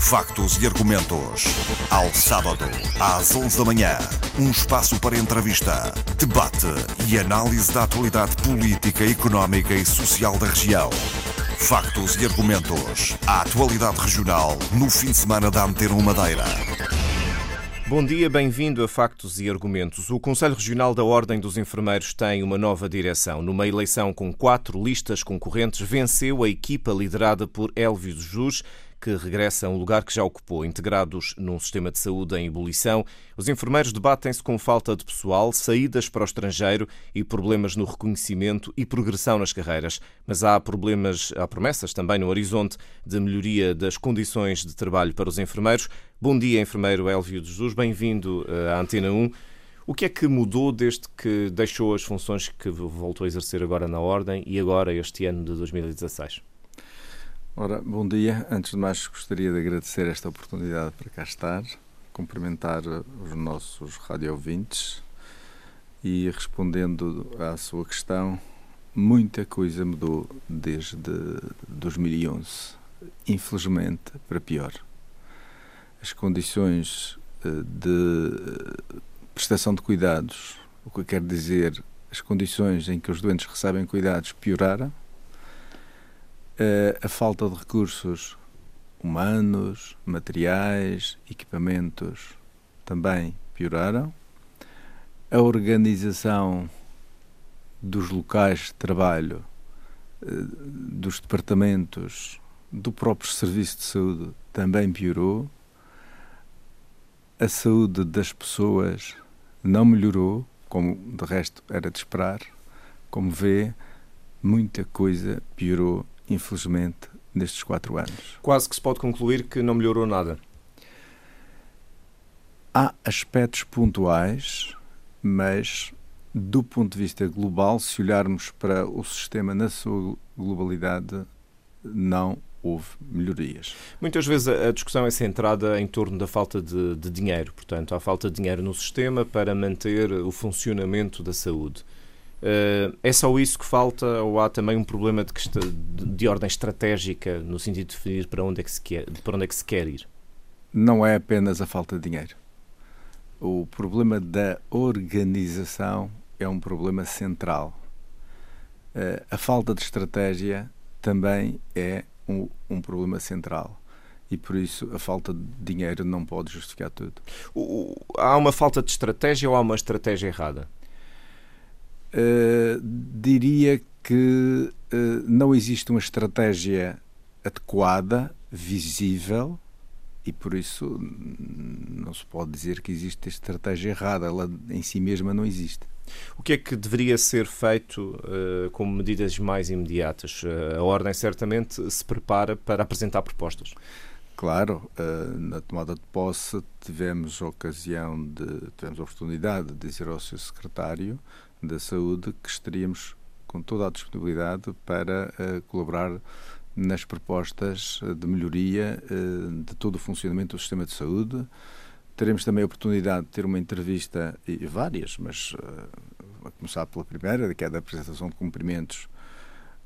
Factos e argumentos. Ao sábado, às 11 da manhã. Um espaço para entrevista, debate e análise da atualidade política, económica e social da região. Factos e argumentos. A atualidade regional no fim de semana da Antena Madeira. Bom dia, bem-vindo a Factos e Argumentos. O Conselho Regional da Ordem dos Enfermeiros tem uma nova direção. Numa eleição com quatro listas concorrentes, venceu a equipa liderada por Elvio Jus, que regressa a um lugar que já ocupou. Integrados num sistema de saúde em ebulição, os enfermeiros debatem-se com falta de pessoal, saídas para o estrangeiro e problemas no reconhecimento e progressão nas carreiras. Mas há problemas, há promessas também no horizonte de melhoria das condições de trabalho para os enfermeiros. Bom dia, enfermeiro Elvio de Jesus, bem-vindo eh, à Antena 1. O que é que mudou desde que deixou as funções que voltou a exercer agora na Ordem e agora este ano de 2016? Ora, bom dia. Antes de mais, gostaria de agradecer esta oportunidade para cá estar, cumprimentar os nossos radiovintes e respondendo à sua questão, muita coisa mudou desde 2011, infelizmente para pior. As condições eh, de prestação de cuidados, o que quer dizer as condições em que os doentes recebem cuidados pioraram a falta de recursos humanos, materiais, equipamentos também pioraram. A organização dos locais de trabalho, eh, dos departamentos, do próprio serviço de saúde também piorou. A saúde das pessoas não melhorou, como de resto era de esperar. Como vê, muita coisa piorou infelizmente, nestes quatro anos. Quase que se pode concluir que não melhorou nada. Há aspectos pontuais, mas do ponto de vista global, se olharmos para o sistema na sua globalidade, não houve melhorias. Muitas vezes a discussão é centrada em torno da falta de, de dinheiro, portanto, há falta de dinheiro no sistema para manter o funcionamento da saúde. Uh, é só isso que falta ou há também um problema de, de, ordem estratégica no sentido de definir para onde, é que se quer, para onde é que se quer ir? Não é apenas a falta de dinheiro. O problema da organização é um problema central. Uh, a falta de estratégia também é um, um problema central e por isso a falta de dinheiro não pode justificar tudo. Há uma falta de estratégia ou há uma estratégia errada? Uh, diria que uh, não existe uma estratégia adequada, visível, e por isso não se pode dizer que existe estratégia errada, ela em si mesma não existe. O que é que deveria ser feito uh, como medidas mais imediatas? a Ordem certamente se prepara para apresentar propostas. Claro, na tomada de posse tivemos a ocasião de, tivemos a oportunidade de dizer ao seu secretário da Saúde que estaríamos com toda a disponibilidade para uh, colaborar nas propostas de melhoria uh, de todo o funcionamento do sistema de saúde. Teremos também a oportunidade de ter uma entrevista, e várias, mas uh, a começar pela primeira, que é da apresentação de cumprimentos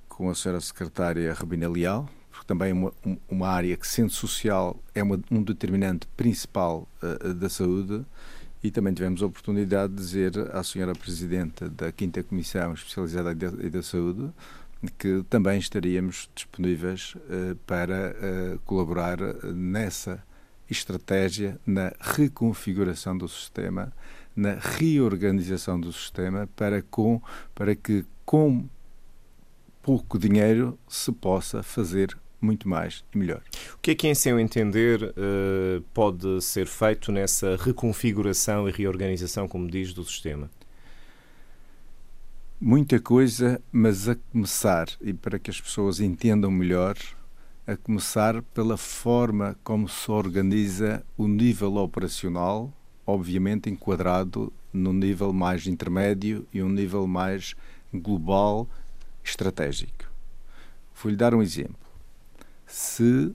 com a senhora secretária Rabina Leal, porque também é uma, uma área que, sendo social, é uma, um determinante principal da saúde e também tivemos a oportunidade de dizer à senhora Presidenta da Quinta Comissão Especializada e da Saúde que também estaríamos disponíveis uh, para uh, colaborar nessa estratégia, na reconfiguração do sistema, na reorganização do sistema, para, com, para que com pouco dinheiro se possa fazer muito mais e melhor. O que é que, em seu entender, eh, pode ser feito nessa reconfiguração e reorganização, como diz, do sistema? Muita coisa, mas a começar, e para que as pessoas entendam melhor, a começar pela forma como se organiza o nível operacional, obviamente enquadrado no nível mais intermédio e um nível mais global estratégico. Vou-lhe dar um exemplo se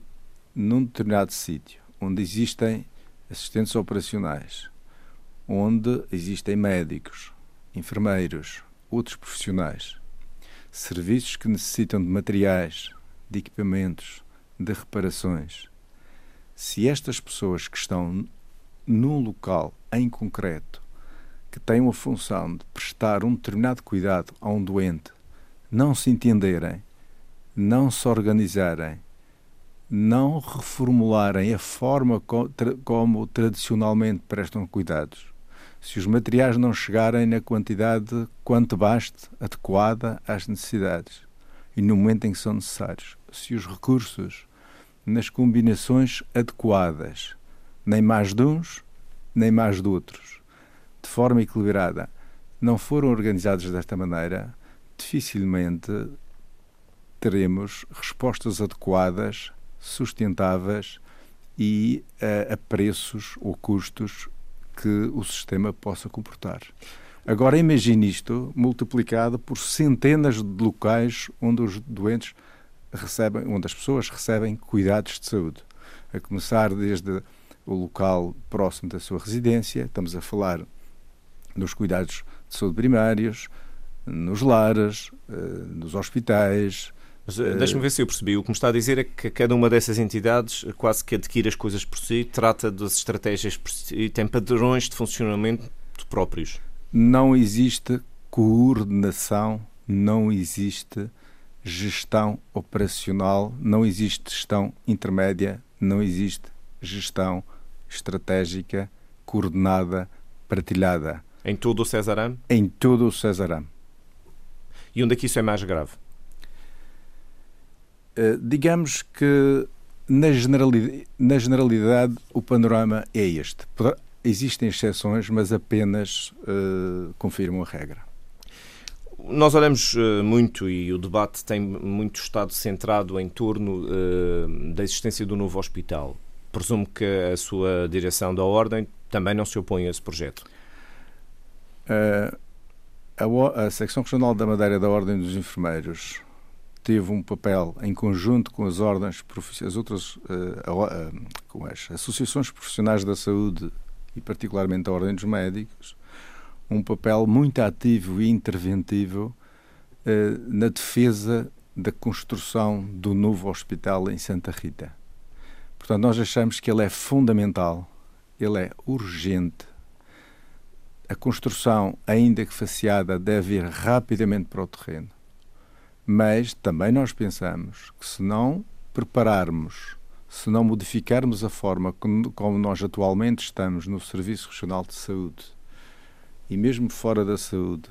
num determinado sítio onde existem assistentes operacionais, onde existem médicos, enfermeiros, outros profissionais, serviços que necessitam de materiais, de equipamentos, de reparações. Se estas pessoas que estão num local em concreto que têm a função de prestar um determinado cuidado a um doente não se entenderem, não se organizarem, não reformularem a forma como tradicionalmente prestam cuidados, se os materiais não chegarem na quantidade quanto baste, adequada às necessidades e no momento em que são necessários, se os recursos nas combinações adequadas, nem mais de uns, nem mais de outros, de forma equilibrada, não foram organizados desta maneira, dificilmente teremos respostas adequadas, sustentáveis e a, a preços ou custos que o sistema possa comportar. Agora imagine isto multiplicado por centenas de locais onde os doentes recebem, onde as pessoas recebem cuidados de saúde, a começar desde o local próximo da sua residência, estamos a falar dos cuidados de saúde primários, nos lares, eh, nos hospitais. Mas eh, deixa-me ver se eu percebi. O que me está a dizer é que cada uma dessas entidades quase que adquire as coisas por si, trata das estratégias por si e tem padrões de funcionamento próprios. Não existe coordenação, não existe gestão operacional, não existe gestão intermédia, não existe gestão estratégica, coordenada, partilhada. Em todo o Cesaram? Em todo o Cesaram. E onde é que isso é mais grave? Uh, digamos que na generalidade, na generalidade, o panorama é este. Existem exceções, mas apenas uh, confirmam a regra. Nós olhamos uh, muito e o debate tem muito estado centrado em torno da existência do novo hospital. Presumo que a sua direção da Ordem também não se opõe a esse projeto. Uh, a, a Secção Regional da Madeira da Ordem dos Enfermeiros teve um papel em conjunto com as ordens, as outras, uh, uh, com as associações profissionais da saúde e particularmente a Ordem dos Médicos, um papel muito ativo e interventivo uh, na defesa da construção do novo hospital em Santa Rita. Portanto, nós achamos que ele é fundamental, ele é urgente, a construção, ainda que faceada, deve ir rapidamente para o terreno. Mas também nós pensamos que se não prepararmos, se não modificarmos a forma como nós atualmente estamos no Serviço Regional de Saúde e mesmo fora da saúde,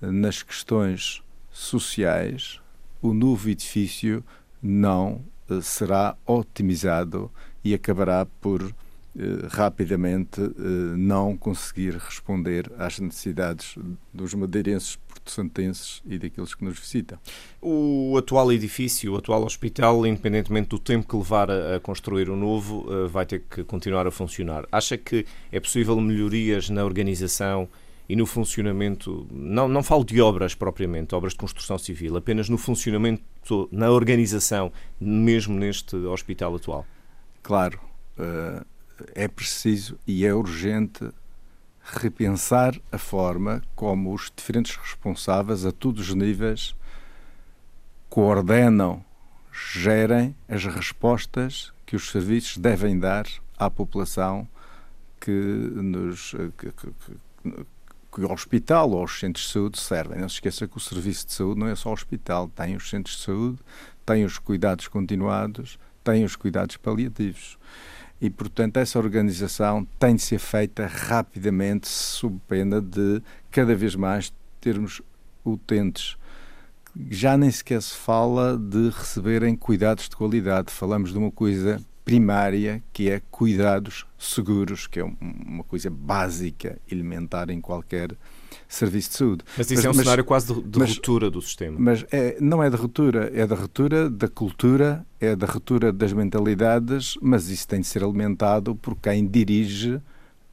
nas questões sociais, o novo edifício não eh, será otimizado e acabará por eh, rapidamente eh, não conseguir responder às necessidades dos madeirenses porto-santenses e daqueles que nos visitam. O atual edifício, o atual hospital, independentemente do tempo que levar a construir o novo, eh, vai ter que continuar a funcionar. Acha que é possível melhorias na organização e no funcionamento, não, não falo de obras propriamente, obras de construção civil, apenas no funcionamento, na organização, mesmo neste hospital atual? Claro. Uh é preciso e é urgente repensar a forma como os diferentes responsáveis a todos os níveis coordenam, gerem as respostas que os serviços devem dar à população que nos que, que, que, que o hospital ou os centros de saúde servem. Não se esqueça que o serviço de saúde não é só o hospital, tem os centros de saúde, tem os cuidados continuados, tem os cuidados paliativos e, portanto, essa organização tem de ser feita rapidamente, sob pena de cada vez mais termos utentes. Já nem sequer se fala de receberem cuidados de qualidade, falamos de uma coisa primária que é cuidados seguros, que é uma coisa básica, elementar em qualquer serviço de saúde. Mas isso mas, é um mas, cenário quase de, de mas, ruptura do sistema. Mas é, não é de ruptura, é da ruptura da cultura, é da ruptura das mentalidades, mas isso tem de ser alimentado por quem dirige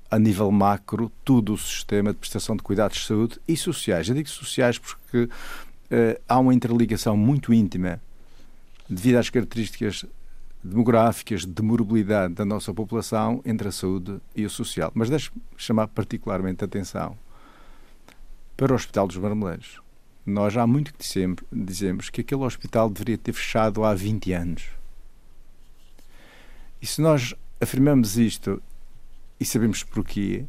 a nível macro todo o sistema de prestação de cuidados de saúde e sociais. Eu digo sociais porque uh, há uma interligação muito íntima devido às características demográficas de morbilidade da nossa população entre a saúde e o social. Mas deixe-me chamar particularmente a atenção para o Hospital dos Marmeleiros. Nós há muito que dizemos, dizemos que aquele hospital deveria ter fechado há 20 anos. E se nós afirmamos isto e sabemos porquê,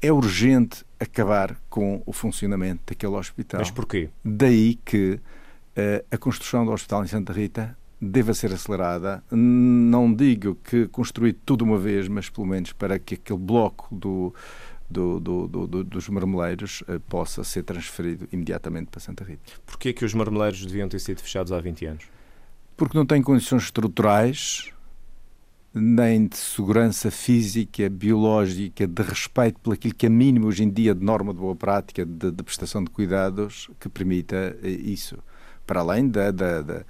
é urgente acabar com o funcionamento daquele hospital. Mas porquê? Daí que uh, a construção do hospital em Santa Rita deva ser acelerada. Não digo que construir tudo uma vez, mas pelo menos para que aquele bloco do, do, do, do, dos marmeleiros uh, possa ser transferido imediatamente para Santa Rita. Porquê que os marmeleiros deviam ter sido fechados há 20 anos? Porque não têm condições estruturais, nem de segurança física, biológica, de respeito pelo aquilo que é mínimo hoje em dia de norma de boa prática, de, de prestação de cuidados, que permita eh, isso. Para além da, da, da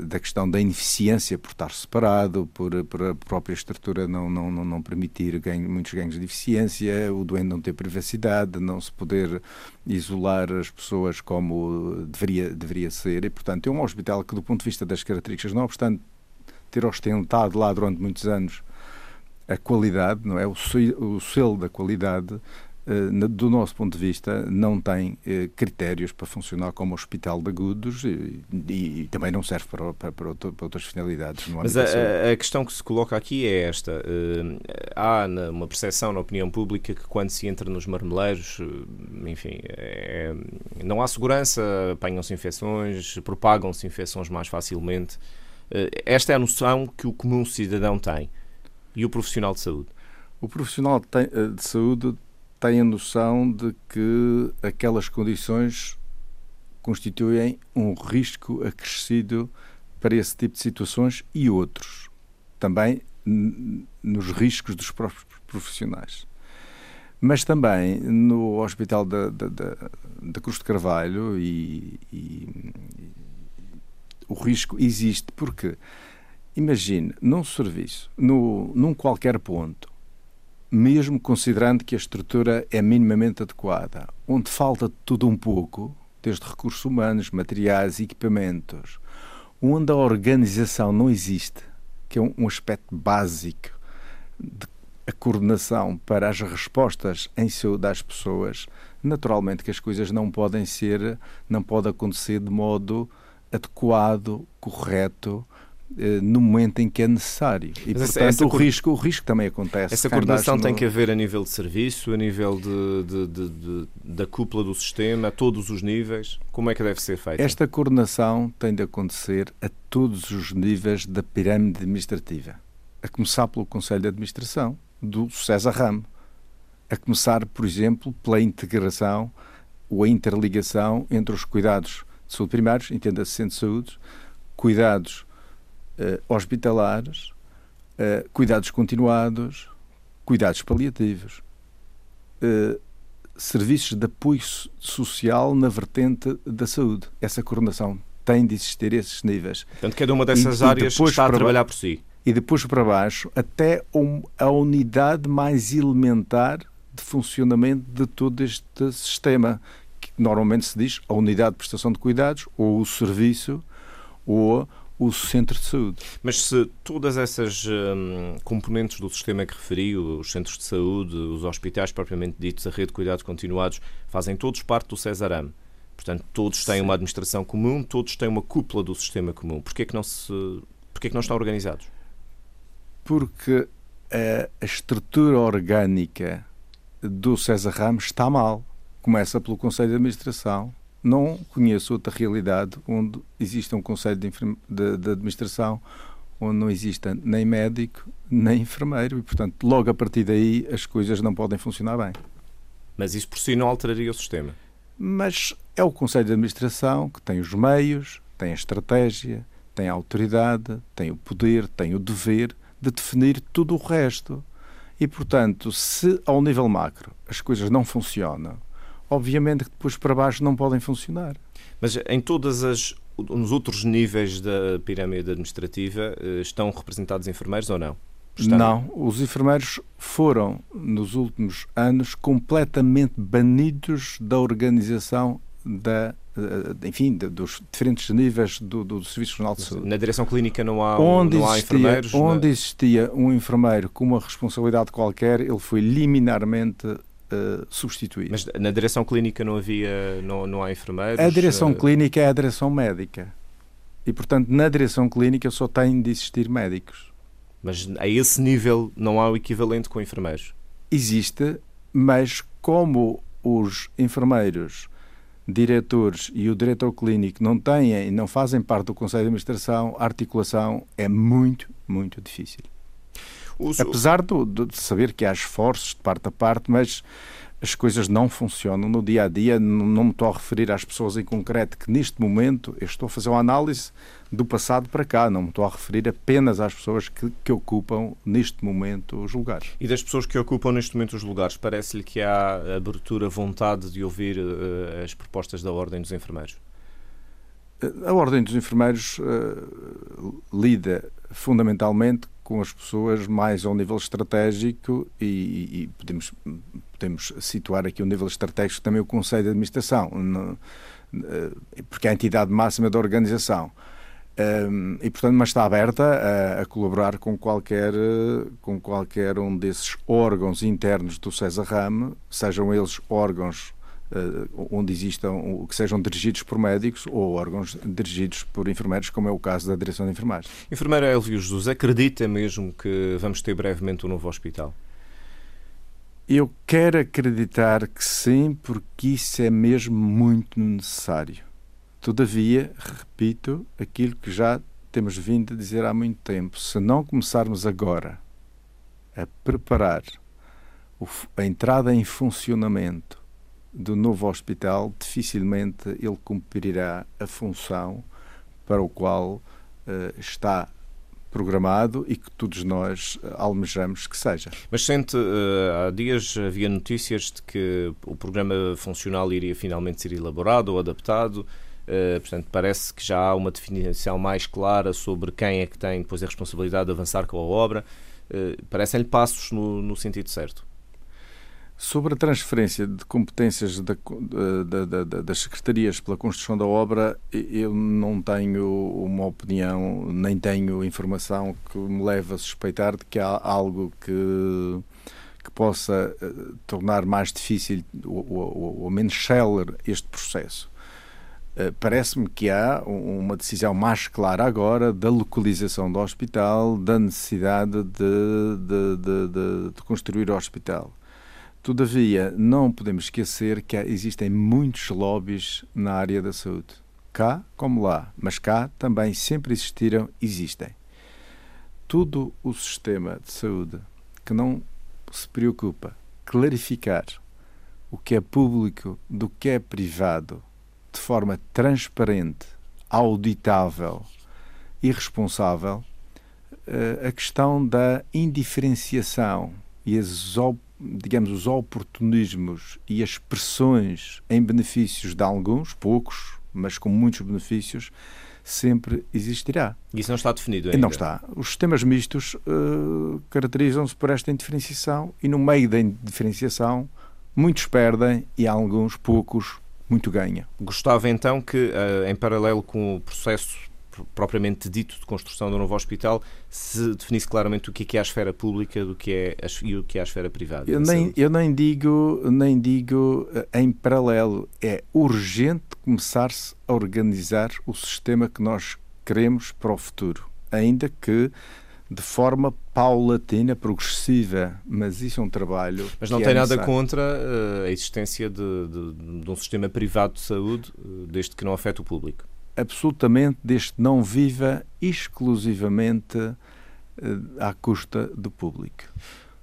da questão da ineficiência por estar separado, por, por a própria estrutura não, não, não, não permitir ganho, muitos ganhos de eficiência, o doente não ter privacidade, não se poder isolar as pessoas como deveria, deveria ser. E, portanto, é um hospital que, do ponto de vista das características, não obstante ter ostentado lá durante muitos anos a qualidade, não é? O selo da qualidade, do nosso ponto de vista, não tem eh, critérios para funcionar como hospital de agudos e, e também não serve para, para, para, outras finalidades. Mas a, a, questão que se coloca aqui é esta. Eh, há uma percepção na opinião pública que quando se entra nos marmeleiros, enfim, é, não há segurança, apanham-se infecções, propagam-se infecções mais facilmente. Esta é a noção que o comum cidadão tem. E o profissional de saúde? O profissional de saúde tem a noção de que aquelas condições constituem um risco acrescido para esse tipo de situações e outros. Também nos riscos dos próprios profissionais. Mas também no Hospital da, da, da, da Cruz de Carvalho e, e, e o risco existe porque imagine num serviço, no, num qualquer ponto, mesmo considerando que a estrutura é minimamente adequada, onde falta tudo um pouco, desde recursos humanos, materiais, equipamentos, onde a organização não existe, que é um aspecto básico de a coordenação para as respostas em saúde às pessoas, naturalmente que as coisas não podem ser, não pode acontecer de modo adequado, correto, no momento em que é necessário. E, Mas portanto, essa, o, risco, o risco também acontece. Essa coordenação no... tem que haver a nível de serviço, a nível de, de, de, de, da cúpula do sistema, a todos os níveis. Como é que deve ser feita? Esta coordenação tem de acontecer a todos os níveis da pirâmide administrativa. A começar pelo Conselho de Administração do César Ramo. A começar, por exemplo, pela integração ou a interligação entre os cuidados de saúde primários, entenda-se centro de saúde, cuidados uh, hospitalares, uh, cuidados continuados, cuidados paliativos, uh, serviços de apoio social na vertente da saúde. Essa coordenação tem de existir esses níveis. Portanto, cada uma dessas e, áreas e está a trabalhar por si. E depois para baixo, até um, a unidade mais elementar de funcionamento de todo este sistema, que normalmente se diz a unidade de prestação de cuidados, ou o serviço, ou o centro de saúde. Mas se todas essas hum, componentes do sistema que referiu, os centros de saúde, os hospitais propriamente ditos, a rede de cuidados continuados, fazem todos parte do Cesarame, portanto todos têm Sim. uma administração comum, todos têm uma cúpula do sistema comum, porquê é que não, se, porquê é que não estão organizados? Porque a, a estrutura orgânica do César Ramos está mal. Começa pelo Conselho de Administração, não conheço outra realidade onde exista um conselho de, de, de, administração onde não exista nem médico nem enfermeiro e, portanto, logo a partir daí as coisas não podem funcionar bem. Mas isso por si não alteraria o sistema? Mas é o conselho de administração que tem os meios, tem a estratégia, tem a autoridade, tem o poder, tem o dever de definir tudo o resto. E, portanto, se ao nível macro as coisas não funcionam, obviamente que depois para baixo não podem funcionar. Mas em todas as nos outros níveis da pirâmide administrativa eh, estão representados enfermeiros ou não? Estão? Não, os enfermeiros foram nos últimos anos completamente banidos da organização da eh, enfim, dos diferentes níveis do, do Serviço Nacional de Saúde. Na direção clínica não há, onde não existia, há enfermeiros? Onde na... existia um enfermeiro com uma responsabilidade qualquer, ele foi liminarmente uh, substituir. Mas na direção clínica não havia, não, não há enfermeiros? A direção uh... clínica é a direção médica. E, portanto, na direção clínica só tem de existir médicos. Mas a esse nível não há o equivalente com enfermeiros? Existe, mas como os enfermeiros, diretores e o diretor clínico não têm e não fazem parte do Conselho de Administração, a articulação é muito, muito difícil. Apesar de, de saber que há esforços de parte a parte, mas as coisas não funcionam no dia a dia. Não me estou a referir às pessoas em concreto que neste momento eu estou a fazer uma análise do passado para cá, não me estou a referir apenas às pessoas que, que ocupam neste momento os lugares. E das pessoas que ocupam neste momento os lugares, parece-lhe que há abertura, vontade de ouvir uh, as propostas da Ordem dos Enfermeiros? A Ordem dos Enfermeiros uh, lida fundamentalmente com as pessoas mais ao nível estratégico e, e podemos, podemos situar aqui o nível estratégico também o Conselho de Administração, no, eh, porque é a entidade máxima da organização. Um, e portanto, mas está aberta a, a, colaborar com qualquer, com qualquer um desses órgãos internos do César Rame, sejam eles órgãos onde existam, que sejam dirigidos por médicos ou órgãos dirigidos por enfermeiros, como é o caso da Direção de Enfermagem. Enfermeira Elvio Jesus, acredita mesmo que vamos ter brevemente um novo hospital? Eu quero acreditar que sim, porque isso é mesmo muito necessário. Todavia, repito aquilo que já temos vindo a dizer há muito tempo: se não começarmos agora a preparar a entrada em funcionamento do novo hospital, dificilmente ele cumprirá a função para o qual uh, está programado e que todos nós eh, almejamos que seja. Mas sente, uh, há dias havia notícias de que o programa funcional iria finalmente ser elaborado ou adaptado. Portanto, parece que já há uma definição mais clara sobre quem é que tem depois a responsabilidade de avançar com a obra. Parecem-lhe passos no, no sentido certo. Sobre a transferência de competências da, da, da, das secretarias pela construção da obra, eu não tenho uma opinião, nem tenho informação que me leve a suspeitar de que há algo que, que possa eh, tornar mais difícil ou, ou menos célere este processo. Eh, parece-me que há uma decisão mais clara agora da localização do hospital, da necessidade de, de, de, de construir o hospital Todavia, não podemos esquecer que existem muitos lobbies na área da saúde. Cá como lá, mas cá também sempre existiram, existem. Todo o sistema de saúde que não se preocupa clarificar o que é público do que é privado de forma transparente, auditável e responsável, eh, a questão da indiferenciação e opções digamos, os oportunismos e as pressões em benefícios de alguns, poucos, mas com muitos benefícios, sempre existirá. Isso não está definido ainda? Não está. Os sistemas mistos uh, caracterizam-se por esta indiferenciação e no meio da indiferenciação muitos perdem e alguns, poucos, muito ganham. Gostava então que, uh, em paralelo com o processo propriamente dito de construção do novo hospital se definisse claramente o que é, é a esfera pública do que é a, e o que é a esfera privada. Eu nem, eu nem digo nem digo eh, em paralelo. É urgente começar-se a organizar o sistema que nós queremos para o futuro, ainda que de forma paulatina, progressiva, mas isso é um trabalho. Mas não tem é nada contra uh, a existência de, de, de, um sistema privado de saúde, uh, desde que não afete o público absolutamente deste não viva exclusivamente uh, à custa do público.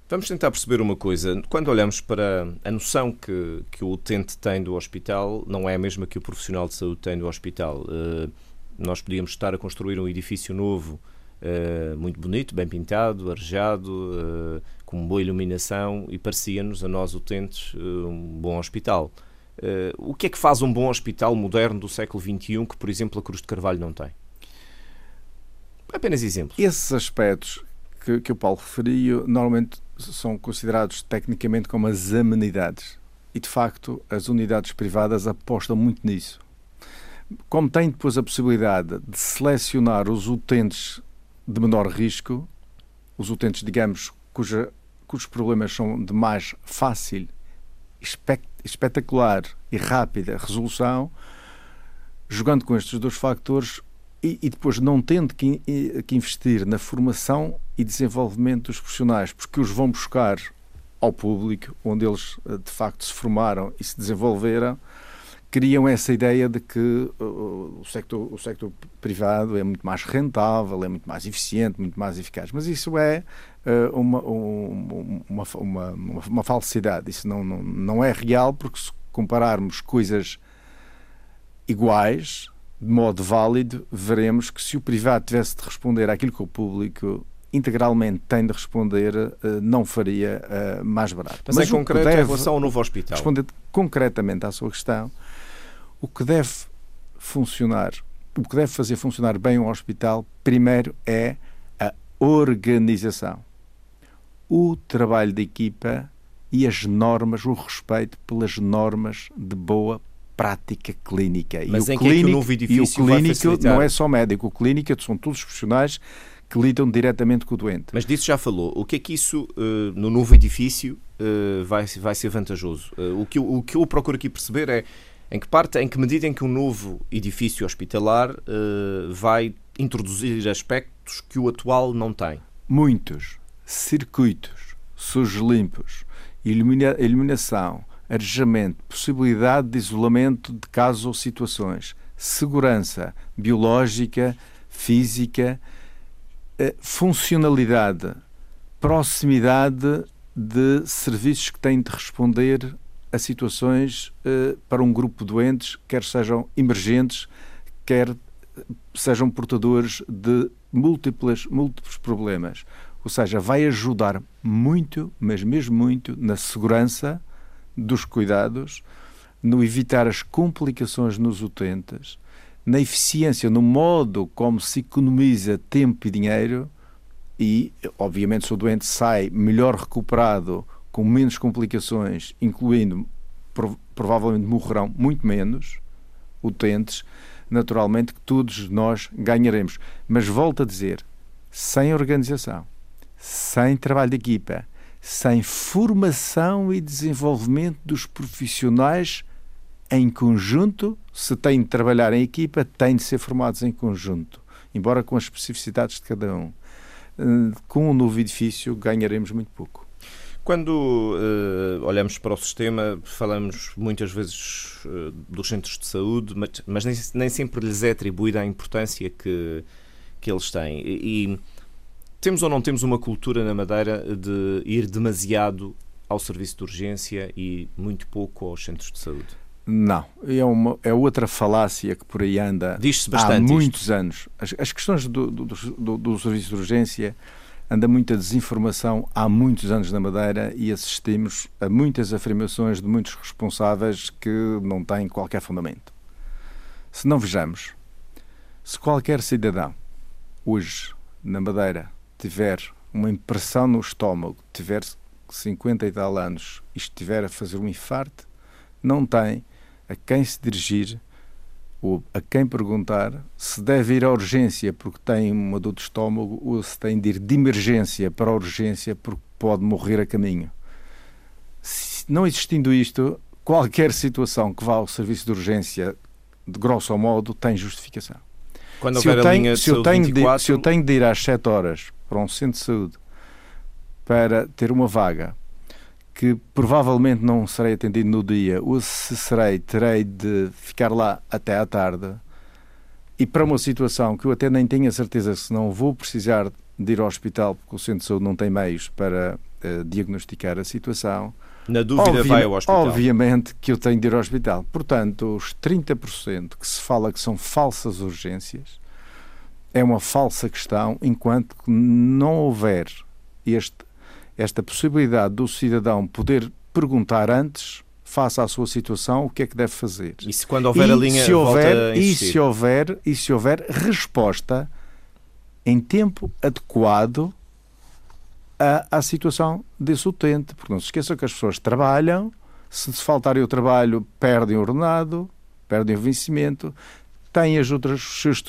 Vamos tentar perceber uma coisa. Quando olhamos para a noção que, que o utente tem do hospital, não é a mesma que o profissional de saúde tem do hospital. Uh, nós podíamos estar a construir um edifício novo, uh, muito bonito, bem pintado, arejado, com boa iluminação, e parecia-nos, a nós utentes, um bom hospital. Uh, o que é que faz um bom hospital moderno do século XXI que, por exemplo, a Cruz de Carvalho não tem? Apenas exemplos. Esses aspectos que, que o Paulo referiu normalmente são considerados tecnicamente como as amenidades. E, de facto, as unidades privadas apostam muito nisso. Como tem depois a possibilidade de selecionar os utentes de menor risco, os utentes, digamos, cuja, cujos problemas são de mais fácil espetacular e rápida resolução, jogando com estes dois factores, e, e, depois não tendo que, que, investir na formação e desenvolvimento dos profissionais, porque os vão buscar ao público, onde eles eh, de facto se formaram e se desenvolveram, criam essa ideia de que uh, o, sector, o sector privado é muito mais rentável, é muito mais eficiente, muito mais eficaz. Mas isso é uh, uma, um, uma, uma, uma, falsidade. Isso não, não, não é real, porque se compararmos coisas iguais, de modo válido, veremos que se o privado tivesse de responder àquilo que o público integralmente tem de responder, não faria mais barato. Mas, Mas em concreto, em relação ao novo hospital. Responder concretamente à sua questão, o que deve funcionar, o que deve fazer funcionar bem um hospital, primeiro é a organização, o trabalho de equipa e as normas, o respeito pelas normas de boa prática clínica. Mas e o clínico, é que o novo edifício e o clínico não é só médico, o clínico são todos os profissionais que lidam diretamente com o doente. Mas disso já falou. O que é que isso, uh, no novo edifício, uh, vai, vai ser vantajoso? Uh, o, que o que eu procuro aqui perceber é em que parte, em que medida em que um novo edifício hospitalar vai introduzir aspectos que o atual não tem? Muitos. Circuitos, sujos limpos, ilumina, iluminação, arejamento, possibilidade de isolamento de casos ou situações, segurança biológica, física, eh, funcionalidade, proximidade de serviços que têm de responder a situações eh, para um grupo de doentes, quer sejam emergentes, quer sejam portadores de múltiplos, múltiplos problemas. Ou seja, vai ajudar muito, mas mesmo muito, na segurança dos cuidados, no evitar as complicações nos utentes, na eficiência, no modo como se economiza tempo e dinheiro e, obviamente, se o doente sai melhor recuperado, com menos complicações, incluindo provavelmente morrerão muito menos utentes, naturalmente que todos nós ganharemos. Mas volto a dizer, sem organização, sem trabalho de equipa, sem formação e desenvolvimento dos profissionais em conjunto, se têm de trabalhar em equipa, têm de ser formados em conjunto, embora com as especificidades de cada um. Eh, com o um novo edifício ganharemos muito pouco. Quando uh, olhamos para o sistema, falamos muitas vezes uh, dos centros de saúde, mas, mas nem, nem, sempre lhes é atribuída a importância que, que eles têm. E, e temos ou não temos uma cultura na Madeira de ir demasiado ao serviço de urgência e muito pouco aos centros de saúde? Não, é, uma, é outra falácia que por aí anda há muitos isto. anos. As, as questões do, do, do, do, serviço de urgência anda muita desinformação há muitos anos na Madeira e assistimos a muitas afirmações de muitos responsáveis que não têm qualquer fundamento. Se não vejamos, se qualquer cidadão hoje na Madeira tiver uma impressão no estômago, tiver 50 e tal anos e estiver a fazer um infarto, não tem a quem se dirigir ou a quem perguntar se deve ir à urgência porque tem uma dor de estômago ou se tem de ir de emergência para a urgência porque pode morrer a caminho. Se não existindo isto, qualquer situação que vá ao serviço de urgência, de grosso modo, tem justificação. Quando se, eu tenho, se, eu tenho 24... de, se eu tenho de ir às 7 horas para um centro de saúde para ter uma vaga que provavelmente não serei atendido no dia, ou se serei, terei de ficar lá até à tarde. E para uma situação que eu até nem tenho a certeza se não vou precisar de ir ao hospital, porque o centro de saúde não tem meios para uh, diagnosticar a situação. Na dúvida, vai ao hospital. Obviamente que eu tenho de ir ao hospital. Portanto, os 30% que se fala que são falsas urgências é uma falsa questão enquanto não houver este esta possibilidade do cidadão poder perguntar antes, face à sua situação, o que é que deve fazer. E se quando houver e a linha se houver, e se houver E se houver resposta em tempo adequado à, à situação desse utente. Porque não se esqueça que as pessoas trabalham, se faltarem o trabalho, perdem o ordenado, perdem o vencimento, têm as outras suas,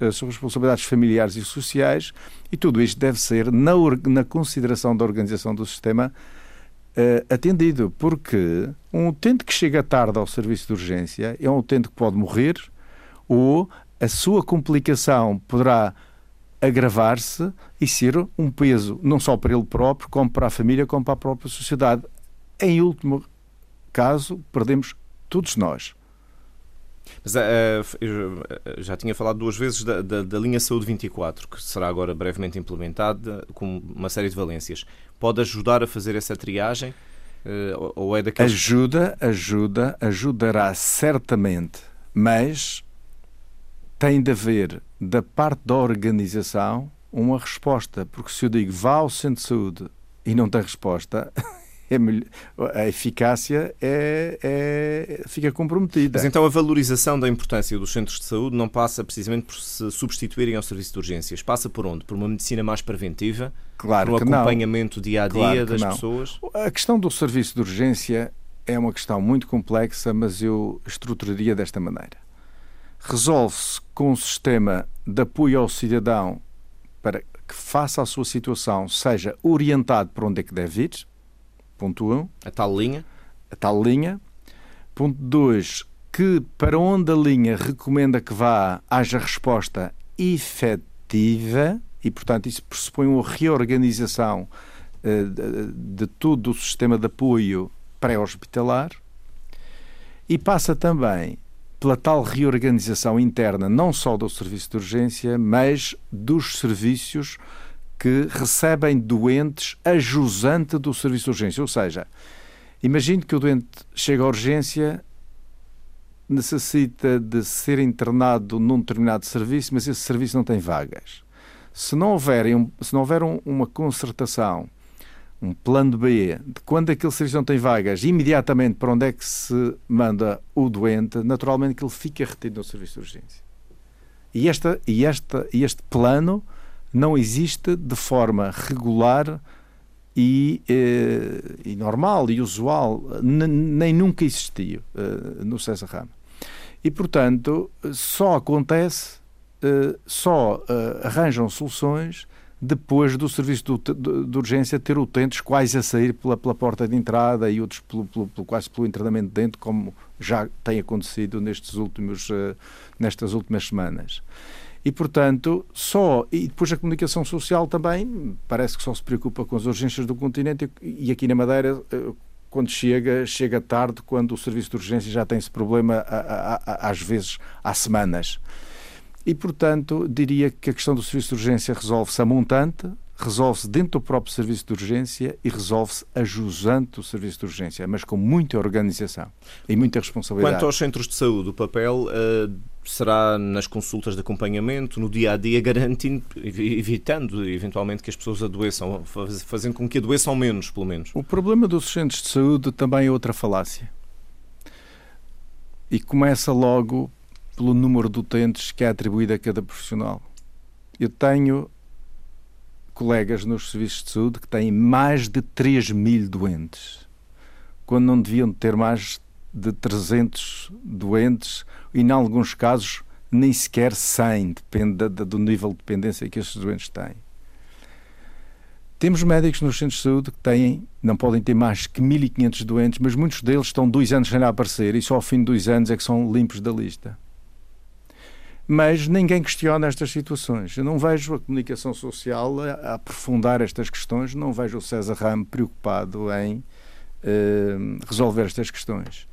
as suas responsabilidades familiares e sociais e tudo isto deve ser na, na consideração da organização do sistema uh, atendido, porque um utente que chega tarde ao serviço de urgência é um utente que pode morrer ou a sua complicação poderá agravar-se e ser um peso não só para ele próprio, como para a família, como para a própria sociedade. Em último caso, perdemos todos nós. Mas uh, já tinha falado duas vezes da, da, da, linha Saúde 24, que será agora brevemente implementada com uma série de valências. Pode ajudar a fazer essa triagem? Uh, ou é daqueles... Ajuda, ajuda, ajudará certamente, mas tem de haver da parte da organização uma resposta, porque se eu digo vá ao centro de saúde e não tem resposta, é a eficácia é, é, fica comprometida. Mas então a valorização da importância dos centros de saúde não passa precisamente por se substituírem ao serviço de urgências. Passa por onde? Por uma medicina mais preventiva? Claro por um acompanhamento dia a dia claro das não. pessoas? A questão do serviço de urgência é uma questão muito complexa, mas eu estruturaria desta maneira. Resolve-se com um sistema de apoio ao cidadão para que faça a sua situação seja orientado para onde é que deve ir, Ponto 1. Um, a tal linha. A tal linha. Ponto 2. Que para onde a linha recomenda que vá haja resposta efetiva e, portanto, isso pressupõe uma reorganização uh, de, de todo o sistema de apoio pré-hospitalar e passa também pela tal reorganização interna, não só do serviço de urgência, mas dos serviços que recebem doentes a jusante do serviço de urgência. Ou seja, imagine que o doente chega à urgência, necessita de ser internado num determinado serviço, mas esse serviço não tem vagas. Se não houver, se não houver uma concertação, um plano B, de quando aquele serviço não tem vagas, imediatamente para onde é que se manda o doente, naturalmente que ele fica retido no serviço de urgência. E, esta, e, esta, e este plano não existe de forma regular e, eh, e normal e usual, nem nunca existiu eh, no César Rama. E, portanto, só acontece, eh, só arranjam soluções depois do serviço de, de, de, urgência ter utentes quase a sair pela, pela porta de entrada e outros pelo, pelo, pelo, quase pelo internamento dentro, como já tem acontecido nestes últimos, nestas últimas semanas. E, portanto, só. E depois a comunicação social também parece que só se preocupa com as urgências do continente e aqui na Madeira. Eh, quando chega, chega tarde, quando o serviço de urgência já tem esse problema, às vezes há semanas. E, portanto, diria que a questão do serviço de urgência resolve-se a montante, resolve-se dentro do próprio serviço de urgência e resolve-se a jusante do serviço de urgência, mas com muita organização e muita responsabilidade. Quanto aos centros de saúde, o papel uh, será nas consultas de acompanhamento, no dia a dia, garantindo, evitando eventualmente que as pessoas adoeçam, fazendo com que adoeçam menos, pelo menos. O problema dos centros de saúde também é outra falácia. E começa logo pelo número de utentes que é atribuído a cada profissional. Eu tenho colegas nos serviços de saúde que têm mais de 3 mil doentes, quando não deviam ter mais de 300 doentes e, em alguns casos, nem sequer 100, depende do nível de dependência que esses doentes têm. Temos médicos nos centros de saúde que têm, não podem ter mais que 1.500 doentes, mas muitos deles estão dois anos sem aparecer e só ao fim de dois anos é que são limpos da lista mas ninguém questiona estas situações. Eu não vejo a comunicação social a, aprofundar estas questões, não vejo o César Ramo preocupado em eh, resolver estas questões.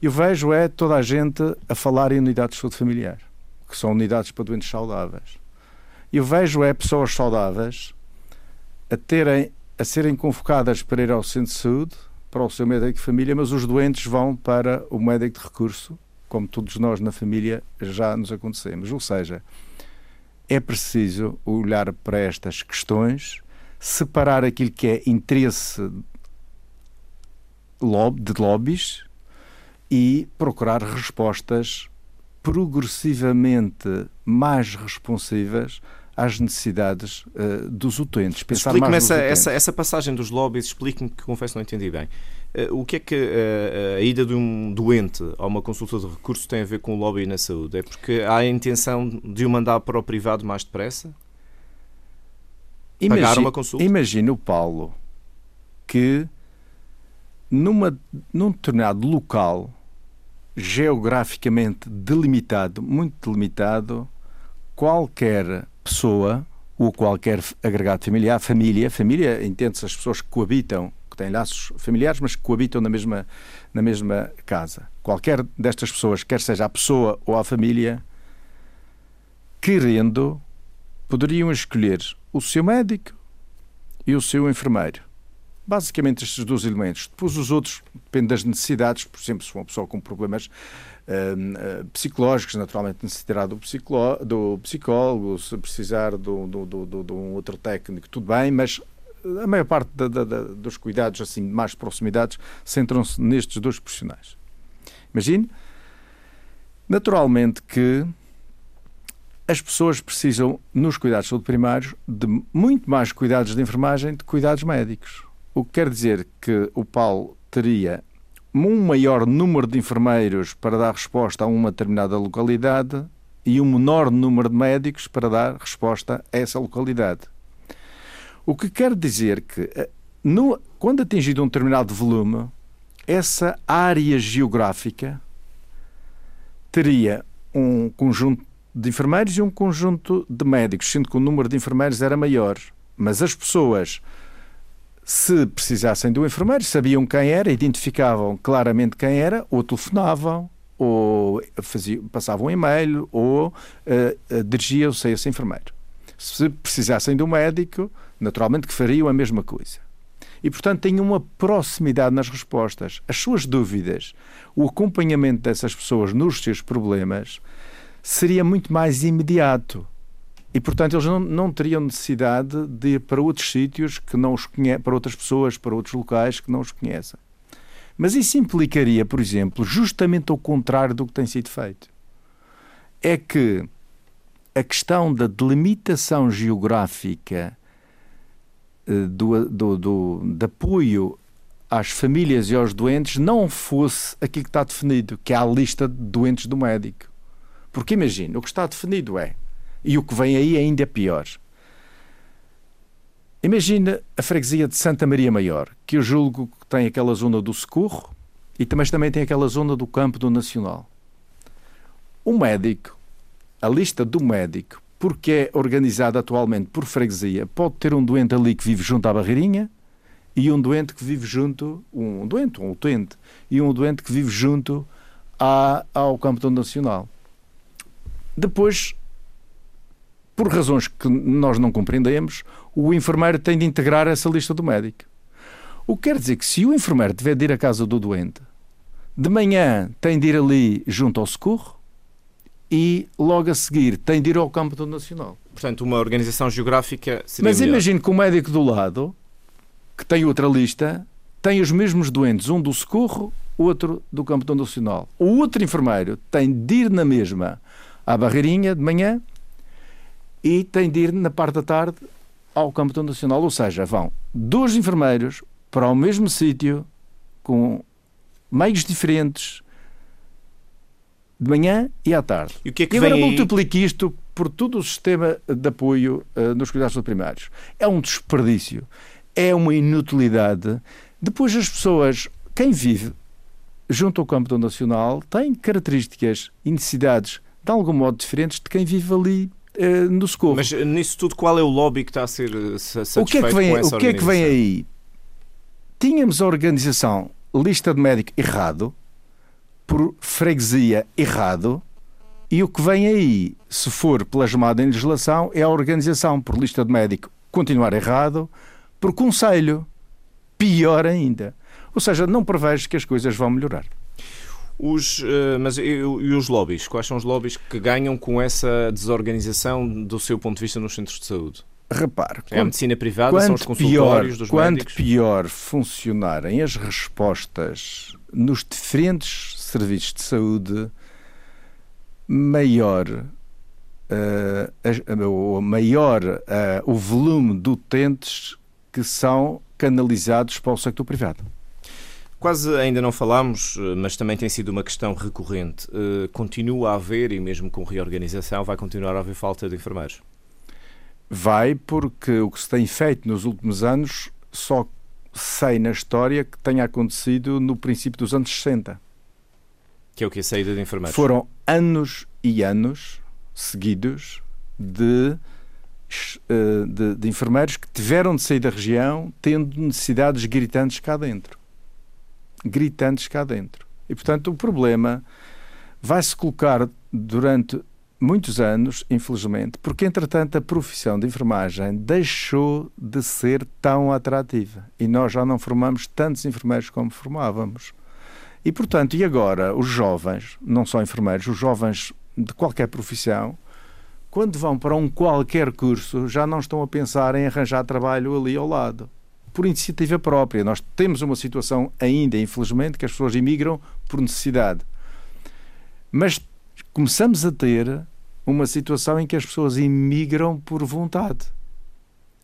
Eu vejo é toda a gente a falar em unidades de saúde familiar, que são unidades para doentes saudáveis. Eu vejo é pessoas saudáveis a terem a serem convocadas para ir ao centro de saúde, para o seu médico de família, mas os doentes vão para o médico de recurso como todos nós na família já nos acontecemos. Ou seja, é preciso olhar para estas questões, separar aquilo que é interesse de lobbies e procurar respostas progressivamente mais responsivas às necessidades uh, dos utentes. Explique-me essa, essa, essa, passagem dos lobbies, explique-me que confesso não entendi bem. Uh, o que é que uh, a ida de um doente a uma consulta de recurso tem a ver com o lobby na saúde? É porque há a intenção de o mandar para o privado mais depressa? Imagine, Pagar uma consulta? Imagina o Paulo que numa, num determinado local geograficamente delimitado, muito delimitado, qualquer pessoa ou qualquer agregado familiar, família, família entende-se as pessoas que coabitam, que têm laços familiares, mas que coabitam na mesma, na mesma casa. Qualquer destas pessoas, quer seja a pessoa ou a família, querendo, poderiam escolher o seu médico e o seu enfermeiro. Basicamente estes dois elementos. Depois os outros dependem das necessidades, por exemplo, se for uma pessoa com problemas uh, psicológicos, naturalmente necessitará do, do psicólogo, se precisar do, do, do, de um outro técnico, tudo bem, mas a maior parte da, da, dos cuidados assim mais de proximidades centram-se nestes dois profissionais. Imagine, naturalmente que as pessoas precisam, nos cuidados de saúde primários, de muito mais cuidados de enfermagem de cuidados médicos. O que quer dizer que o Paulo teria um maior número de enfermeiros para dar resposta a uma determinada localidade e um menor número de médicos para dar resposta a essa localidade. O que quer dizer que, eh, no, quando atingido um determinado volume, essa área geográfica teria um conjunto de enfermeiros e um conjunto de médicos, sendo que o número de enfermeiros era maior. Mas as pessoas se precisassem do enfermeiro, sabiam quem era, identificavam claramente quem era, ou telefonavam, ou faziam, passavam um e-mail, ou uh, dirigiam-se a esse enfermeiro. Se precisassem do médico, naturalmente que fariam a mesma coisa. E, portanto, têm uma proximidade nas respostas. As suas dúvidas, o acompanhamento dessas pessoas nos seus problemas, seria muito mais imediato. E, portanto, eles não, não teriam necessidade de ir para outros sítios que não os conhecem, para outras pessoas, para outros locais que não os conhecem. Mas isso implicaria, por exemplo, justamente o contrário do que tem sido feito. É que a questão da delimitação geográfica eh, do, do, do, de apoio às famílias e aos doentes não fosse aquilo que está definido, que é a lista de doentes do médico. Porque imagina, o que está definido é e o que vem aí ainda é pior. Imagina a freguesia de Santa Maria Maior, que eu julgo que tem aquela zona do Socorro e também, também tem aquela zona do campo do Nacional. O médico, a lista do médico, porque é organizada atualmente por freguesia, pode ter um doente ali que vive junto à barreirinha e um doente que vive junto, um doente, um utente, e um doente que vive junto à, ao campo do Nacional. Depois por razões que nós não compreendemos, o enfermeiro tem de integrar essa lista do médico. O que quer dizer que se o enfermeiro tiver de ir à casa do doente, de manhã tem de ir ali junto ao socorro e logo a seguir tem de ir ao campo do Nacional. Portanto, uma organização geográfica seria Mas imagine que o médico do lado, que tem outra lista, tem os mesmos doentes, um do socorro, outro do campo do Nacional. O outro enfermeiro tem de ir na mesma à barreirinha de manhã e tem de ir na parte da tarde ao campo nacional, ou seja, vão dois enfermeiros para o mesmo sítio com meios diferentes de manhã e à tarde. E, o que é que e agora vem multiplique isto por todo o sistema de apoio uh, nos cuidados primários. É um desperdício, é uma inutilidade. Depois as pessoas, quem vive junto ao campo nacional, tem características e necessidades de algum modo diferentes de quem vive ali uh, no socorro. Mas eh, nisso tudo, qual é o lobby que está a ser satisfeito o que é que vem, O que é que vem aí? Tínhamos a organização lista de médico errado, por freguesia errado, e o que vem aí, se for plasmado em legislação, é a organização por lista de médico continuar errado, por conselho. Pior ainda. Ou seja, não prevejo que as coisas vão melhorar. Os, uh, mas e, e, os lobbies? Quais são os lobbies que ganham com essa desorganização do seu ponto de vista nos centros de saúde? Repare, é a medicina privada, são os consultórios pior, dos quanto médicos? Quanto pior funcionarem as respostas nos diferentes serviços de saúde, maior, uh, maior uh, o volume de utentes que são canalizados para o sector privado. Quase ainda não falámos, eh, mas também tem sido uma questão recorrente. Uh, continua a haver, e mesmo com reorganização, vai continuar a haver falta de enfermeiros? Vai, porque o que se tem feito nos últimos anos só sei na história que tenha acontecido no princípio dos anos 60. Que é o que? A saída de enfermeiros? Foram anos e anos seguidos de, eh, de, de enfermeiros que tiveram de sair da região tendo necessidades gritantes cá dentro. Gritantes cá dentro. E, portanto, o problema vai se colocar durante muitos anos, infelizmente, porque entretanto a profissão de enfermagem deixou de ser tão atrativa e nós já não formamos tantos enfermeiros como formávamos. E portanto, e agora os jovens, não só enfermeiros, os jovens de qualquer profissão, quando vão para um qualquer curso, já não estão a pensar em arranjar trabalho ali ao lado. Por iniciativa própria. Nós temos uma situação ainda, infelizmente, que as pessoas imigram por necessidade. Mas começamos a ter uma situação em que as pessoas imigram por vontade.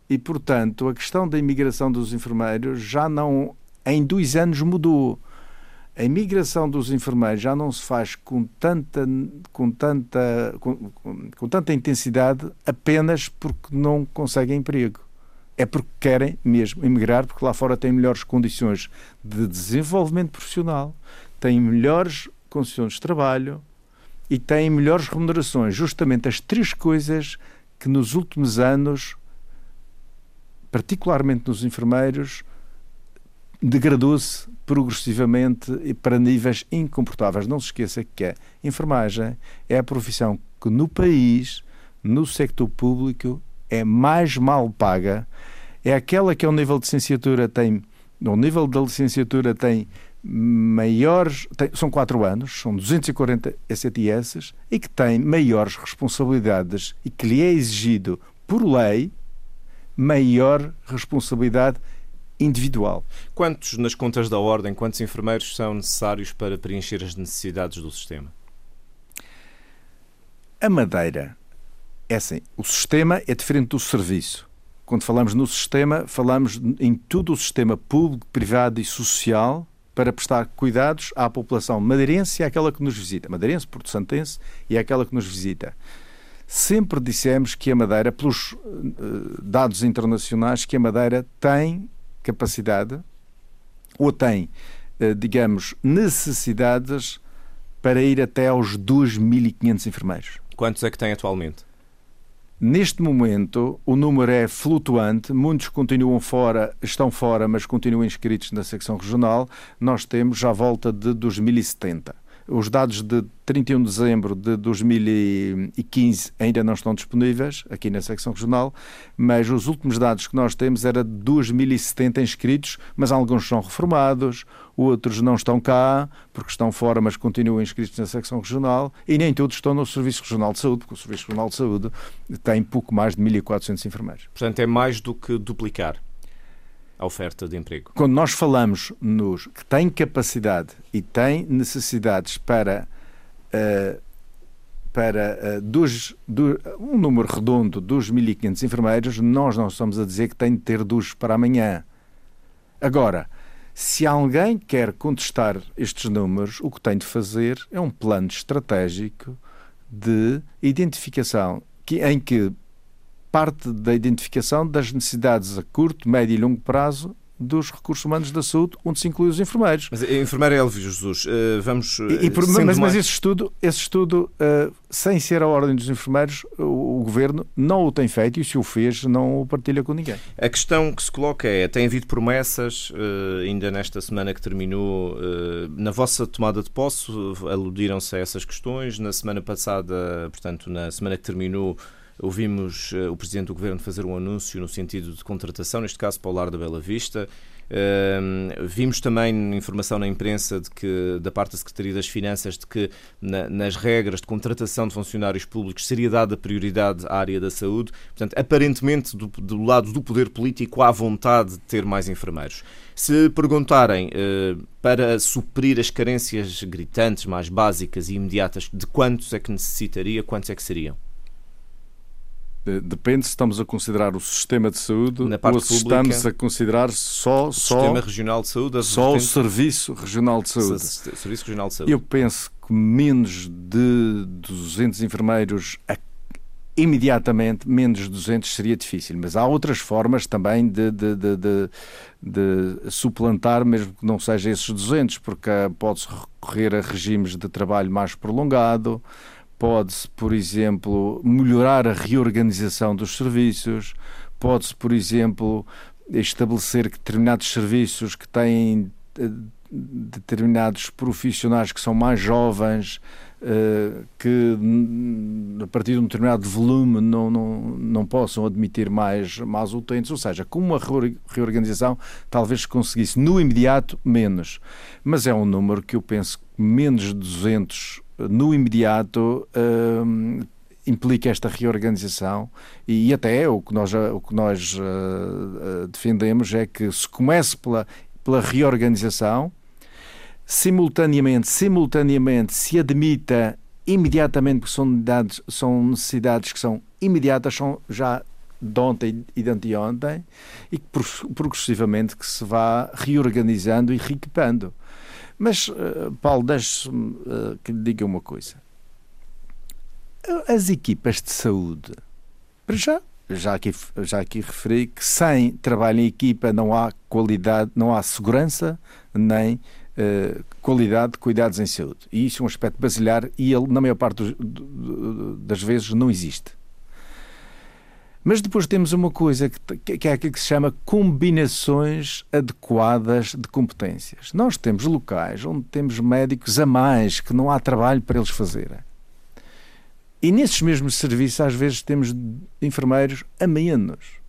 E, portanto, a questão da imigração dos enfermeiros já não, em dois anos, mudou. A imigração dos enfermeiros já não se faz com tanta, com tanta, com, com tanta intensidade apenas porque não conseguem emprego. É porque querem mesmo emigrar, porque lá fora têm melhores condições de desenvolvimento profissional, têm melhores condições de trabalho, e têm melhores remunerações. Justamente as três coisas que nos últimos anos, particularmente nos enfermeiros, degradou-se progressivamente e para níveis incomportáveis. Não se esqueça que a enfermagem é a profissão que no país, no sector público, é mais mal paga. É aquela que ao nível de licenciatura tem, ao nível da licenciatura tem maiores, tem, são quatro anos, são 240 ECTS e que tem maiores responsabilidades e que lhe é exigido por lei maior responsabilidade individual. Quantos nas contas da ordem, quantos enfermeiros são necessários para preencher as necessidades do sistema? A Madeira, é assim, o sistema é diferente do serviço. Quando falamos no sistema, falamos em todo o sistema público, privado e social para prestar cuidados à população madeirense e àquela que nos visita. Madeirense, Porto Santense e àquela que nos visita. Sempre dissemos que a Madeira, pelos uh, dados internacionais, que a Madeira tem capacidade ou tem, uh, digamos, necessidades para ir até aos 2.500 enfermeiros. Quantos é que tem atualmente? Neste momento, o número é flutuante, muitos continuam fora, estão fora, mas continuam inscritos na secção regional. Nós temos já volta de 2070. Os dados de 31 de dezembro de 2015 ainda não estão disponíveis aqui na secção regional, mas os últimos dados que nós temos era de 2070 inscritos, mas alguns são reformados, outros não estão cá porque estão fora, mas continuam inscritos na secção regional e nem todos estão no Serviço Regional de Saúde, porque o Serviço Regional de Saúde tem pouco mais de 1.400 enfermeiros. Portanto, é mais do que duplicar a oferta de emprego. Quando nós falamos nos que têm capacidade e têm necessidades para uh, para uh, dos, do, um número redondo dos 1.500 enfermeiros, nós não estamos a dizer que tem de ter dos para amanhã. Agora, se alguém quer contestar estes números, o que tem de fazer é um plano estratégico de identificação que, em que parte da identificação das necessidades a curto, médio e longo prazo dos recursos humanos da saúde, onde se inclui os enfermeiros. Mas a eh, enfermeira Elvio Jesus, uh, vamos... Uh, e, por, mas, mais... mas, esse estudo, esse estudo sem ser a ordem dos enfermeiros, o, o, Governo não o tem feito e se o fez, não o partilha com ninguém. A questão que se coloca é, tem havido promessas, ainda nesta semana que terminou, na vossa tomada de posse, aludiram-se a essas questões, na semana passada, portanto, na semana que terminou, Ouvimos uh, o Presidente do Governo fazer um anúncio no sentido de contratação, neste caso para o Lar da Bela Vista. Uh, vimos também informação na imprensa de que, da parte da Secretaria das Finanças de que na, nas regras de contratação de funcionários públicos seria dada prioridade à área da saúde. Portanto, aparentemente, do, do lado do poder político, há vontade de ter mais enfermeiros. Se perguntarem uh, para suprir as carências gritantes, mais básicas e imediatas, de quantos é que necessitaria, quantos é que seriam? Depende se estamos a considerar o sistema de saúde Na parte ou se pública, estamos a considerar só, o só, sistema regional de saúde, só o Serviço Regional de Saúde. Serviço Regional de Saúde. Eu penso que menos de 200 enfermeiros imediatamente, menos de 200 seria difícil, mas há outras formas também de, de, de, de, de suplantar, mesmo que não seja esses 200, porque pode-se recorrer a regimes de trabalho mais prolongado, pode-se, por exemplo, melhorar a reorganização dos serviços, pode-se, por exemplo, estabelecer que determinados serviços que têm eh, determinados profissionais que são mais jovens, uh, que a partir de um determinado volume não, não, não possam admitir mais, mais utentes, ou seja, com uma reorganização talvez conseguisse no imediato menos. Mas é um número que eu penso que menos de 200 no imediato uh, implica esta reorganização e, até o que nós, o que nós uh, defendemos é que se comece pela, pela reorganização simultaneamente, simultaneamente se admita imediatamente, porque são necessidades, são necessidades que são imediatas, são já de ontem e de anteontem, e que progressivamente que se vá reorganizando e reequipando. Mas, eh, Paulo, deixe-me uh, que lhe diga uma coisa. As equipas de saúde, para já, já aqui, já aqui referi que sem trabalho em equipa não há qualidade, não há segurança nem eh, qualidade de cuidados em saúde. E isso é um aspecto basilar e ele, na maior parte das vezes, não existe. Mas depois temos uma coisa que, que é aquilo que se chama combinações adequadas de competências. Nós temos locais onde temos médicos a mais, que não há trabalho para eles fazerem. E nesses mesmos serviços, às vezes, temos enfermeiros a menos.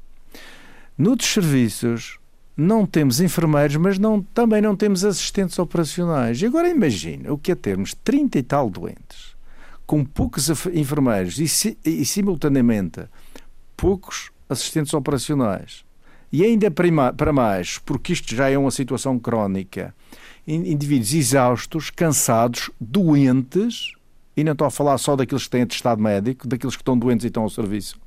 Noutros serviços, não temos enfermeiros, mas não, também não temos assistentes operacionais. E agora imagina o que é termos 30 e tal doentes, com poucos enfermeiros e, e simultaneamente poucos assistentes operacionais. E ainda para mais, porque isto já é uma situação crónica, indivíduos exaustos, cansados, doentes, e não estou a falar só daqueles que têm atestado médico, daqueles que estão doentes e estão ao serviço,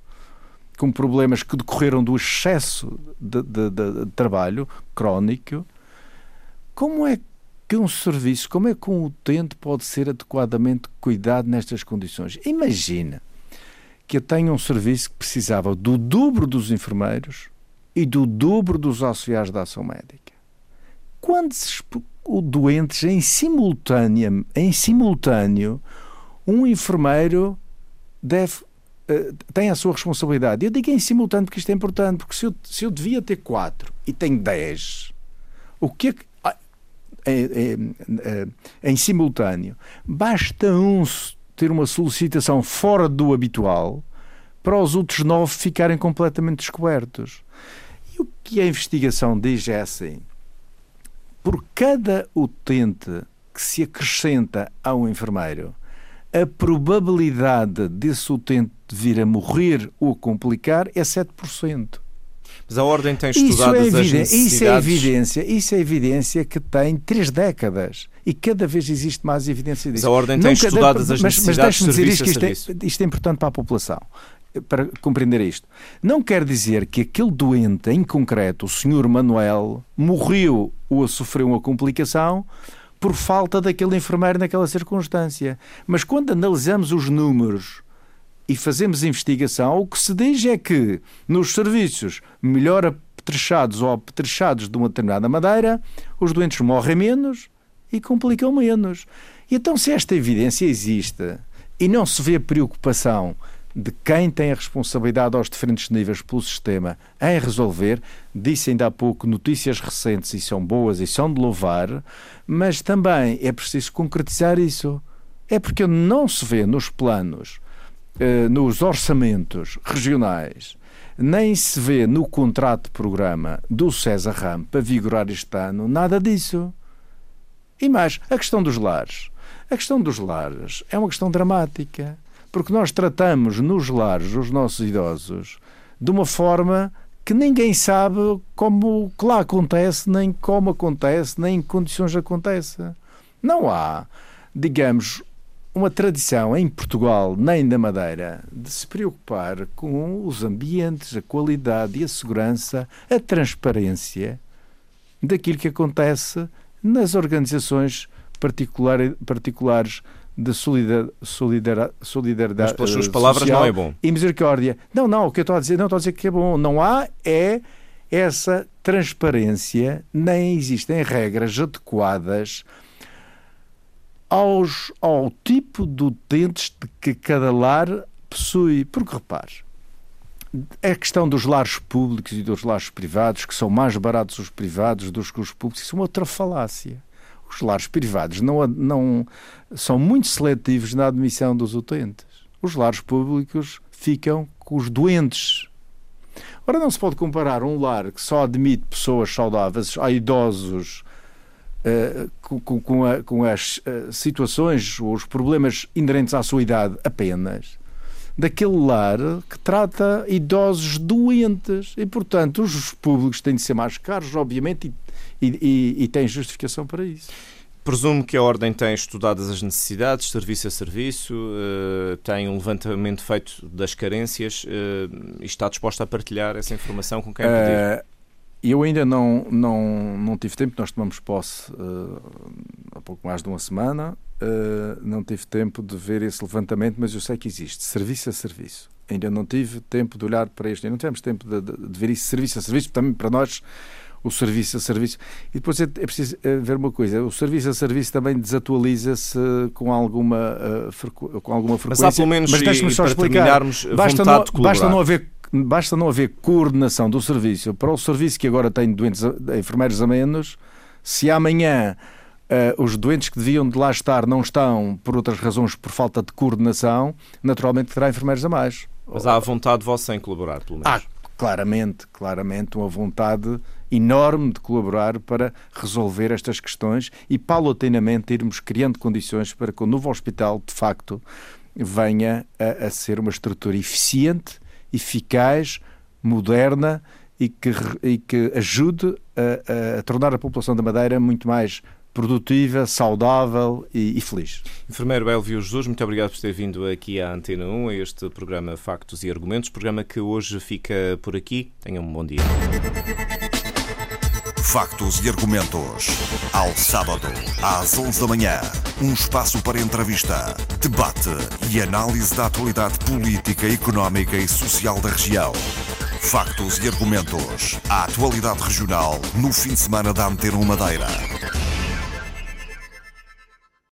com problemas que decorreram do excesso de, de, de, de trabalho crónico, como é que um serviço, como é que um utente pode ser adequadamente cuidado nestas condições? Imagina que tenho um serviço que precisava do dobro dos enfermeiros e do dobro dos auxiliares da ação médica. Quantos doentes em simultâneo, em simultâneo um enfermeiro deve eh, tem a sua responsabilidade. Eu digo em simultâneo porque isto é importante, porque se eu, se eu devia ter quatro e tenho dez, o que é que. Ah, é, é, é, em simultâneo, basta um ter uma solicitação fora do habitual para os outros nove ficarem completamente descobertos. E o que a investigação diz é assim: por cada utente que se acrescenta a um enfermeiro, a probabilidade desse utente vir a morrer ou complicar é 7%. Mas a Ordem tem estudado isso é as necessidades... Isso é evidência, isso é evidência que tem três décadas e cada vez existe mais evidência disso. Mas a Ordem tem Nunca estudado as necessidades mas, mas de dizer isto, isto, é, isto é importante para a população para compreender isto. Não quer dizer que aquele doente em concreto, o senhor Manuel, morreu ou sofreu uma complicação por falta daquele enfermeiro naquela circunstância. Mas quando analisamos os números e fazemos investigação, o que se diz é que nos serviços melhor apetrechados ou apetrechados de uma determinada madeira, os doentes morrem menos e complicam menos. Então, se esta evidência existe e não se vê preocupação de quem tem a responsabilidade aos diferentes níveis pelo sistema em resolver. Disse ainda há pouco notícias recentes e são boas e são de louvar, mas também é preciso concretizar isso. É porque não se vê nos planos, nos orçamentos regionais, nem se vê no contrato de programa do César Ram para vigorar este ano nada disso. E mais, a questão dos lares. A questão dos lares é uma questão dramática porque nós tratamos nos lares os nossos idosos de uma forma que ninguém sabe como que lá acontece, nem como acontece, nem em que condições acontece. Não há, digamos, uma tradição em Portugal, nem na Madeira, de se preocupar com os ambientes, a qualidade e a segurança, a transparência daquilo que acontece nas organizações particular, particulares de solidariedade, solidariedade Mas pelas suas palavras não é bom. E misericórdia. Não, não, o que eu estou a dizer, não estou a dizer que é bom. Não há é essa transparência, nem existem regras adequadas aos, ao tipo de utentes de que cada lar possui. Porque repare, a questão dos lares públicos e dos lares privados, que são mais baratos os privados do que os públicos, isso é uma outra falácia. Os lares privados não, não são muito seletivos na admissão dos utentes. Os lares públicos ficam com os doentes. Ora, não se pode comparar um lar que só admite pessoas saudáveis a idosos com, com, a, com, as uh, situações ou os problemas inerentes à sua idade apenas daquele lar que trata idosos doentes e, portanto, os públicos têm de ser mais caros, obviamente, e, e, e têm justificação para isso. Presumo que a Ordem tem estudado as necessidades, serviço a serviço, uh, tem um levantamento feito das carências e está disposta a partilhar essa informação com quem pedir? Uh, eu ainda não, não, não tive tempo, nós tomamos posse há pouco mais de uma semana, não tive tempo de ver esse levantamento, mas eu sei que existe, serviço a serviço. Ainda não tive tempo de olhar para este, não tivemos tempo de, de, de ver isso serviço a serviço, também para nós o serviço a serviço. E depois é, é preciso é, ver uma coisa: o serviço a serviço também desatualiza-se com alguma, uh, com alguma frequência. Mas há pelo menos, mas deixe-me só explicar. Basta não, basta não haver basta não haver coordenação do serviço para o serviço que agora tem doentes, enfermeiros a menos, se amanhã uh, os doentes que deviam de lá estar não estão por outras razões, por falta de coordenação, naturalmente terá enfermeiros a mais. Mas há a vontade vossa em colaborar, pelo menos. Ah, claramente, claramente, uma vontade enorme de colaborar para resolver estas questões e paulatinamente irmos criando condições para que o novo hospital, de facto, venha a, a ser uma estrutura eficiente, eficaz, moderna e que, e que ajude a, a, tornar a população da Madeira muito mais produtiva, saudável e, e, feliz. Enfermeiro Elvio Jesus, muito obrigado por ter vindo aqui à Antena 1, a este programa Factos e Argumentos, programa que hoje fica por aqui. Tenham um bom dia. Factos e argumentos. Ao sábado, às 11 da manhã. Um espaço para entrevista, debate e análise da atualidade política, económica e social da região. Factos e argumentos. A atualidade regional no fim de semana da Antena Madeira.